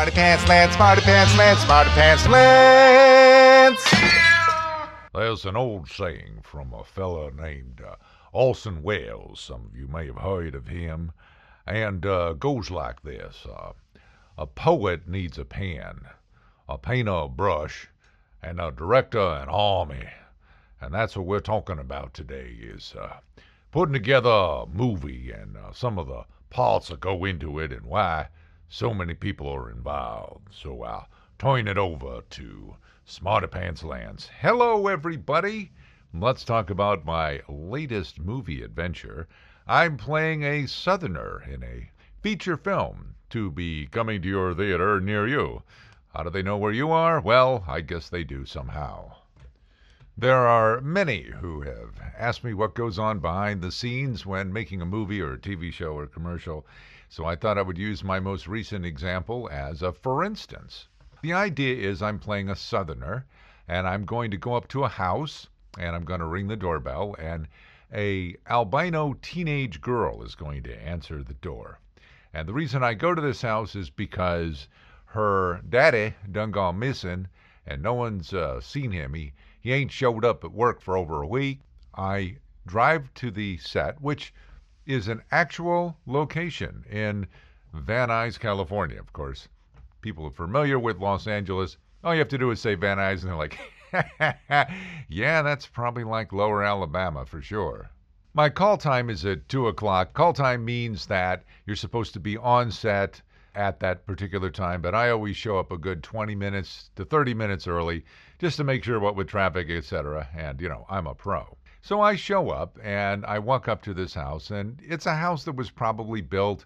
Smarty Pants Lance, Smarty Pants Lance, Smarty Pants Lance. There's an old saying from a fella named uh, Orson Welles. Some of you may have heard of him. And uh, goes like this uh, A poet needs a pen, a painter a brush, and a director an army. And that's what we're talking about today is uh, putting together a movie and uh, some of the parts that go into it and why so many people are involved. So I'll turn it over to Smarter Pants Lance. Hello, everybody. Let's talk about my latest movie adventure. I'm playing a Southerner in a feature film to be coming to your theater near you. How do they know where you are? Well, I guess they do somehow. There are many who have asked me what goes on behind the scenes when making a movie or a TV show or commercial, so I thought I would use my most recent example as a for instance. The idea is I'm playing a Southerner, and I'm going to go up to a house, and I'm going to ring the doorbell, and a albino teenage girl is going to answer the door. And the reason I go to this house is because her daddy done gone missing, and no one's uh, seen him. He he ain't showed up at work for over a week. I drive to the set, which is an actual location in Van Nuys, California. Of course, people are familiar with Los Angeles. All you have to do is say Van Nuys, and they're like, yeah, that's probably like lower Alabama for sure. My call time is at 2 o'clock. Call time means that you're supposed to be on set at that particular time, but I always show up a good 20 minutes to 30 minutes early just to make sure what with traffic, etc. And, you know, I'm a pro. So I show up and I walk up to this house, and it's a house that was probably built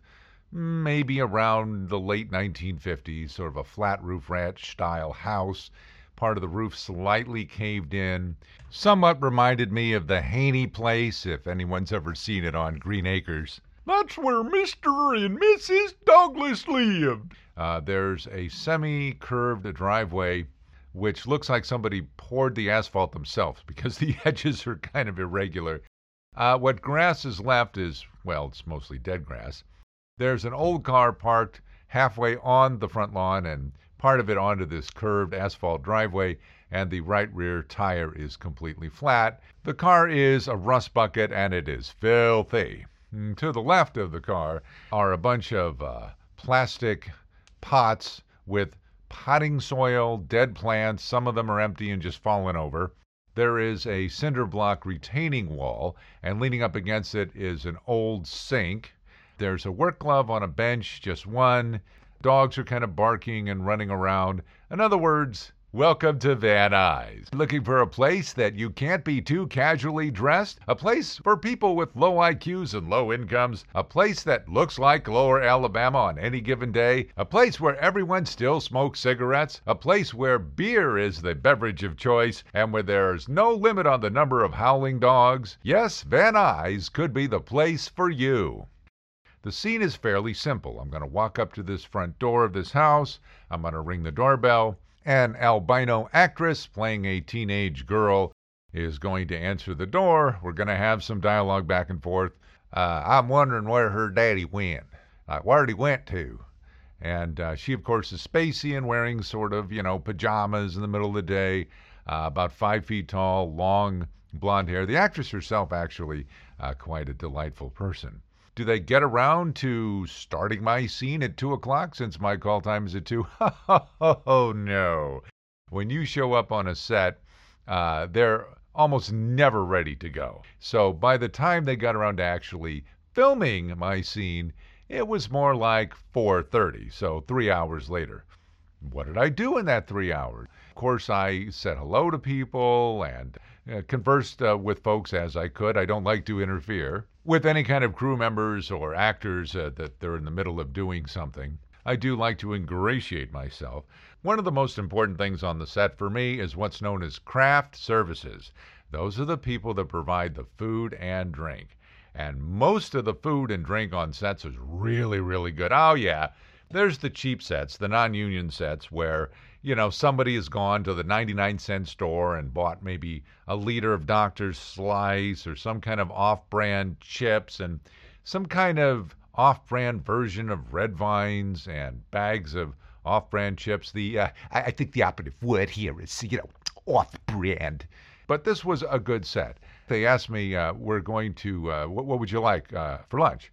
maybe around the late 1950s, sort of a flat roof ranch style house. Part of the roof slightly caved in. Somewhat reminded me of the Haney place, if anyone's ever seen it on Green Acres. That's where Mr. and Mrs. Douglas lived. Uh, there's a semi curved driveway which looks like somebody poured the asphalt themselves because the edges are kind of irregular. Uh, what grass is left is, well, it's mostly dead grass. There's an old car parked halfway on the front lawn and part of it onto this curved asphalt driveway, and the right rear tire is completely flat. The car is a rust bucket and it is filthy. Mm, to the left of the car are a bunch of uh, plastic pots with potting soil, dead plants. Some of them are empty and just fallen over. There is a cinder block retaining wall, and leaning up against it is an old sink. There's a work glove on a bench, just one. Dogs are kind of barking and running around. In other words, Welcome to Van Nuys. Looking for a place that you can't be too casually dressed? A place for people with low IQs and low incomes? A place that looks like lower Alabama on any given day? A place where everyone still smokes cigarettes? A place where beer is the beverage of choice and where there's no limit on the number of howling dogs? Yes, Van Nuys could be the place for you. The scene is fairly simple. I'm going to walk up to this front door of this house. I'm going to ring the doorbell. An albino actress playing a teenage girl is going to answer the door. We're going to have some dialogue back and forth. Uh, I'm wondering where her daddy went. Like, where'd he went to? And uh, she, of course, is spacey and wearing sort of, you know, pajamas in the middle of the day, uh, about five feet tall, long blonde hair. The actress herself, actually, uh, quite a delightful person. Do they get around to starting my scene at 2 o'clock since my call time is at 2? oh, no. When you show up on a set, uh, they're almost never ready to go. So by the time they got around to actually filming my scene, it was more like 4:30, so 3 hours later. What did I do in that 3 hours? Of course, I said hello to people and uh, conversed uh, with folks as I could. I don't like to interfere with any kind of crew members or actors uh, that they're in the middle of doing something. I do like to ingratiate myself. One of the most important things on the set for me is what's known as craft services. Those are the people that provide the food and drink. And most of the food and drink on sets is really, really good. Oh, yeah. There's the cheap sets, the non union sets, where you know, somebody has gone to the 99 cent store and bought maybe a liter of Doctor's Slice or some kind of off brand chips and some kind of off brand version of red vines and bags of off-brand chips. The uh, I, I think the operative word here is you know off-brand. But this was a good set. They asked me, uh, "We're going to uh, what, what would you like uh, for lunch?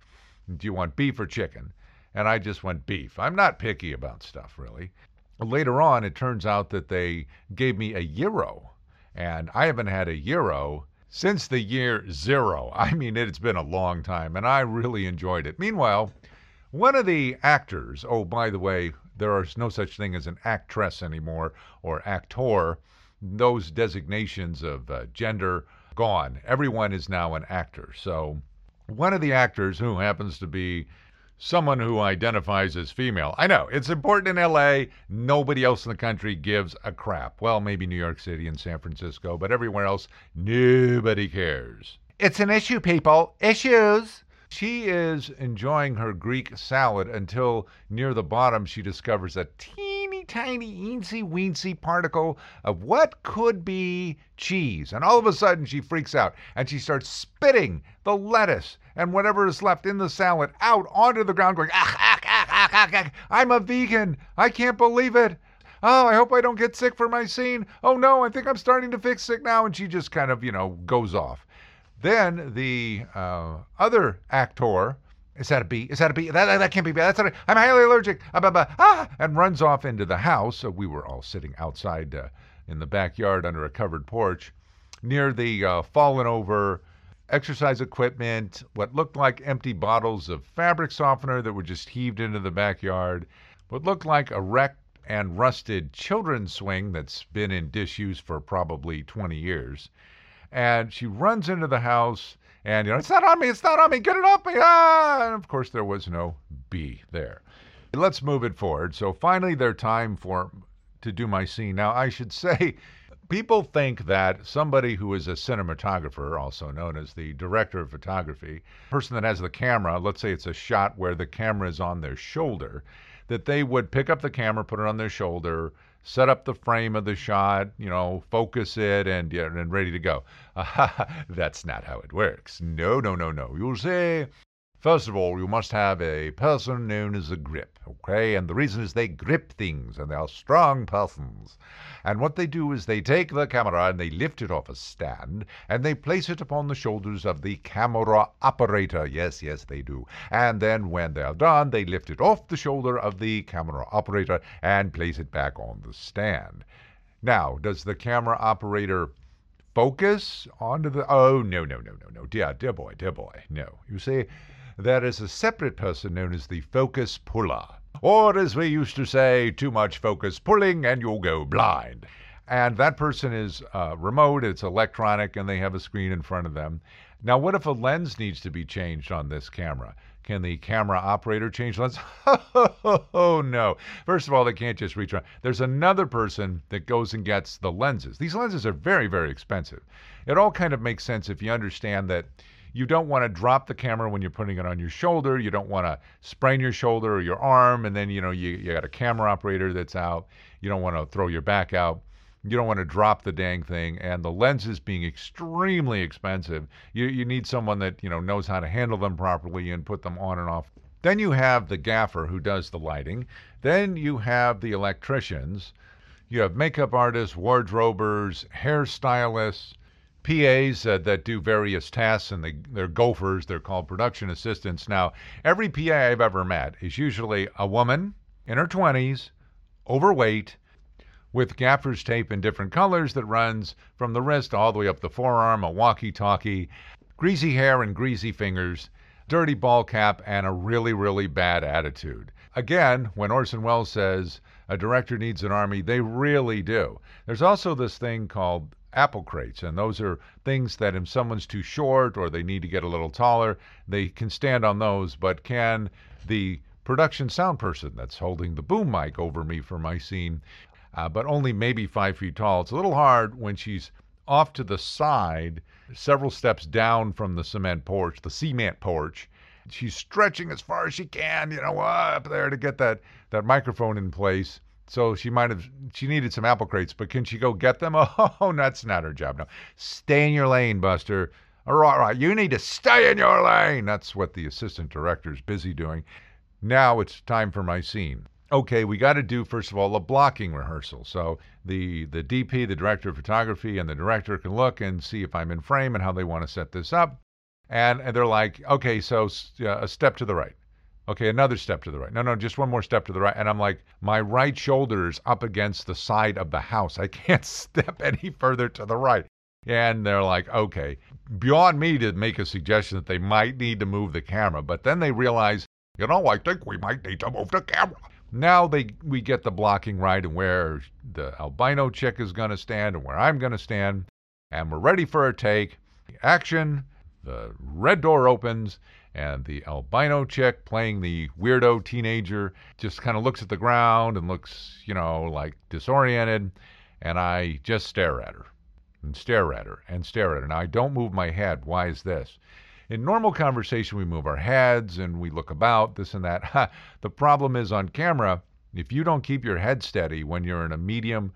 Do you want beef or chicken?" And I just went beef. I'm not picky about stuff really. Later on, it turns out that they gave me a gyro, and I haven't had a gyro since the year zero. I mean, it's been a long time, and I really enjoyed it. Meanwhile, one of the actors, oh, by the way, there is no such thing as an actress anymore or actor. Those designations of uh, gender gone. Everyone is now an actor. So, one of the actors who happens to be someone who identifies as female. I know it's important in LA. Nobody else in the country gives a crap. Well, maybe New York City and San Francisco, but everywhere else, nobody cares. It's an issue, people. Issues. She is enjoying her Greek salad until near the bottom she discovers a teeny tiny eensy weensy particle of what could be cheese. And all of a sudden she freaks out and she starts spitting the lettuce and whatever is left in the salad out onto the ground, going. I'm a vegan. I can't believe it. Oh, I hope I don't get sick for my scene. Oh no, I think I'm starting to fix sick now. And she just kind of, you know, goes off. Then the uh, other actor, is that a bee? Is that a bee? That, that, that can't be bad. That's not, I'm highly allergic. Ah, bah, bah, ah, and runs off into the house. So we were all sitting outside uh, in the backyard under a covered porch near the uh, fallen over exercise equipment, what looked like empty bottles of fabric softener that were just heaved into the backyard, what looked like a wrecked and rusted children's swing that's been in disuse for probably 20 years and she runs into the house and you know it's not on me it's not on me get it off me ah! And of course there was no bee there. Let's move it forward. So finally their time for to do my scene. Now i should say people think that somebody who is a cinematographer also known as the director of photography person that has the camera let's say it's a shot where the camera is on their shoulder that they would pick up the camera put it on their shoulder set up the frame of the shot, you know, focus it, and yeah, and ready to go. That's not how it works. No, no, no, no. You'll say, first of all, you must have a person known as a grip, okay? And the reason is they grip things, and they are strong persons. And what they do is they take the camera and they lift it off a stand and they place it upon the shoulders of the camera operator. Yes, yes, they do. And then when they are done, they lift it off the shoulder of the camera operator and place it back on the stand. Now, does the camera operator focus onto the. Oh, no, no, no, no, no. Dear, dear boy, dear boy. No. You see, there is a separate person known as the focus puller. Or, as we used to say, too much focus pulling and you'll go blind. And that person is uh, remote, it's electronic, and they have a screen in front of them. Now, what if a lens needs to be changed on this camera? Can the camera operator change lens? oh, no. First of all, they can't just reach around. There's another person that goes and gets the lenses. These lenses are very, very expensive. It all kind of makes sense if you understand that you don't want to drop the camera when you're putting it on your shoulder. You don't want to sprain your shoulder or your arm, and then you know you, you got a camera operator that's out. You don't want to throw your back out. You don't want to drop the dang thing, and the lenses being extremely expensive, you, you need someone that you know knows how to handle them properly and put them on and off. Then you have the gaffer who does the lighting. Then you have the electricians. You have makeup artists, wardrobers, hairstylists, PAs uh, that do various tasks, and they, they're gophers. They're called production assistants. Now, every PA I've ever met is usually a woman in her 20s, overweight, with gaffer's tape in different colors that runs from the wrist all the way up the forearm, a walkie talkie, greasy hair and greasy fingers, dirty ball cap, and a really, really bad attitude. Again, when Orson Welles says a director needs an army, they really do. There's also this thing called apple crates, and those are things that if someone's too short or they need to get a little taller, they can stand on those. But can the production sound person that's holding the boom mic over me for my scene, uh, but only maybe five feet tall? It's a little hard when she's off to the side, several steps down from the cement porch, the cement porch. She's stretching as far as she can, you know, up there to get that, that microphone in place. So she might have she needed some apple crates, but can she go get them? Oh, that's not her job. No, stay in your lane, Buster. All right, all right, you need to stay in your lane. That's what the assistant director is busy doing. Now it's time for my scene. okay, we got to do first of all a blocking rehearsal. So the the DP, the director of photography, and the director can look and see if I'm in frame and how they want to set this up. And, and they're like, okay, so uh, a step to the right. Okay, another step to the right. No, no, just one more step to the right. And I'm like, my right shoulder is up against the side of the house. I can't step any further to the right. And they're like, okay, beyond me to make a suggestion that they might need to move the camera. But then they realize, you know, I think we might need to move the camera. Now they we get the blocking right and where the albino chick is going to stand and where I'm going to stand. And we're ready for a take. Action. The red door opens and the albino chick playing the weirdo teenager just kind of looks at the ground and looks, you know, like disoriented. And I just stare at her and stare at her and stare at her. Now, I don't move my head. Why is this? In normal conversation, we move our heads and we look about, this and that. the problem is on camera, if you don't keep your head steady when you're in a medium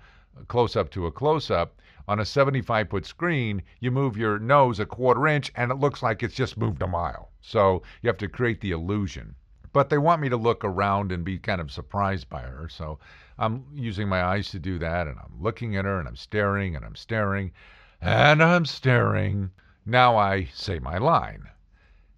close up to a close up, on a 75 foot screen, you move your nose a quarter inch and it looks like it's just moved a mile. So you have to create the illusion. But they want me to look around and be kind of surprised by her. So I'm using my eyes to do that and I'm looking at her and I'm staring and I'm staring and I'm staring. Now I say my line.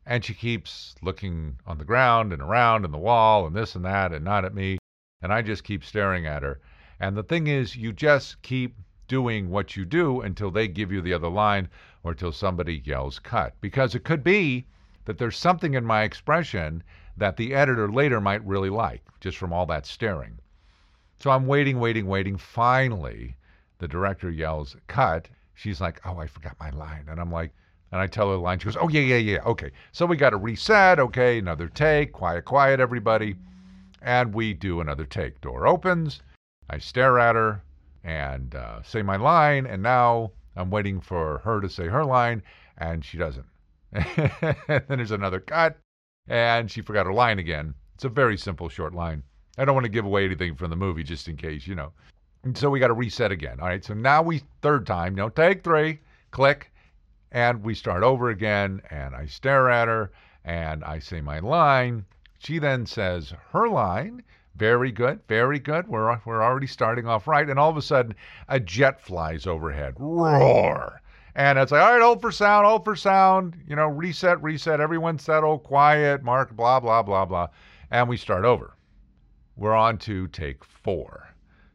And she keeps looking on the ground and around and the wall and this and that and not at me. And I just keep staring at her. And the thing is, you just keep doing what you do until they give you the other line or until somebody yells cut. Because it could be that there's something in my expression that the editor later might really like just from all that staring. So I'm waiting, waiting, waiting. Finally, the director yells cut she's like, "Oh, I forgot my line," and I'm like, and I tell her the line. She goes, "Oh yeah, yeah, yeah. Okay, so we got to reset. Okay, another take. Quiet, quiet, everybody." And we do another take. Door opens. I stare at her and uh, say my line, and now I'm waiting for her to say her line, and she doesn't. then there's another cut, and she forgot her line again. It's a very simple, short line. I don't want to give away anything from the movie just in case, you know. And so we got to reset again. All right. So now we, third time, you know, take three, click, and we start over again. And I stare at her and I say my line. She then says her line. Very good, very good. We're, we're already starting off right. And all of a sudden, a jet flies overhead. Roar. And it's like, all right, hold for sound, hold for sound, you know, reset, reset, everyone settle, quiet, mark, blah, blah, blah, blah. And we start over. We're on to take four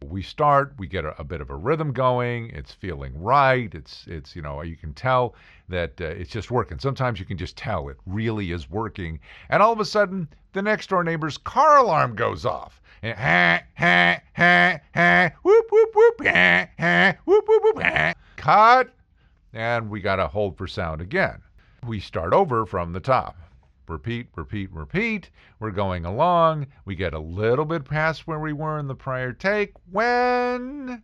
we start we get a, a, bit of a rhythm going it's feeling right it's it's you know you can tell that uh, it's just working. Sometimes you can just tell it really is working and all of a sudden the next door neighbor's car alarm goes off. And ha ha ha ha whoop whoop whoop ha ha whoop whoop whoop ha cut and we got to hold for sound again. We start over from the top. Repeat, repeat, repeat. We're going along. We get a little bit past where we were in the prior take when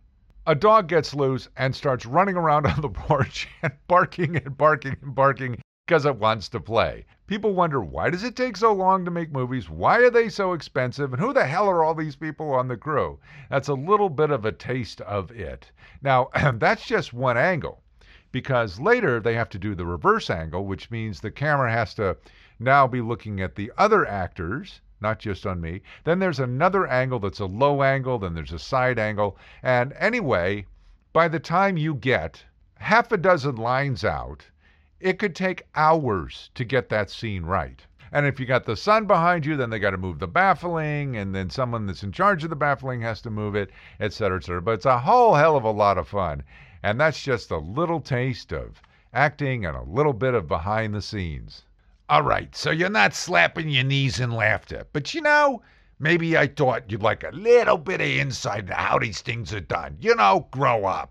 a dog gets loose and starts running around on the porch and barking and barking and barking because it wants to play. People wonder why does it take so long to make movies? Why are they so expensive? And who the hell are all these people on the crew? That's a little bit of a taste of it. Now, that's just one angle because later they have to do the reverse angle, which means the camera has to now be looking at the other actors, not just on me. Then there's another angle that's a low angle, then there's a side angle. And anyway, by the time you get half a dozen lines out, it could take hours to get that scene right. And if you got the sun behind you, then they got to move the baffling, and then someone that's in charge of the baffling has to move it, et cetera, et cetera. But it's a whole hell of a lot of fun. And that's just a little taste of acting and a little bit of behind the scenes. All right, so you're not slapping your knees in laughter, but you know, maybe I thought you'd like a little bit of insight into how these things are done. You know, grow up.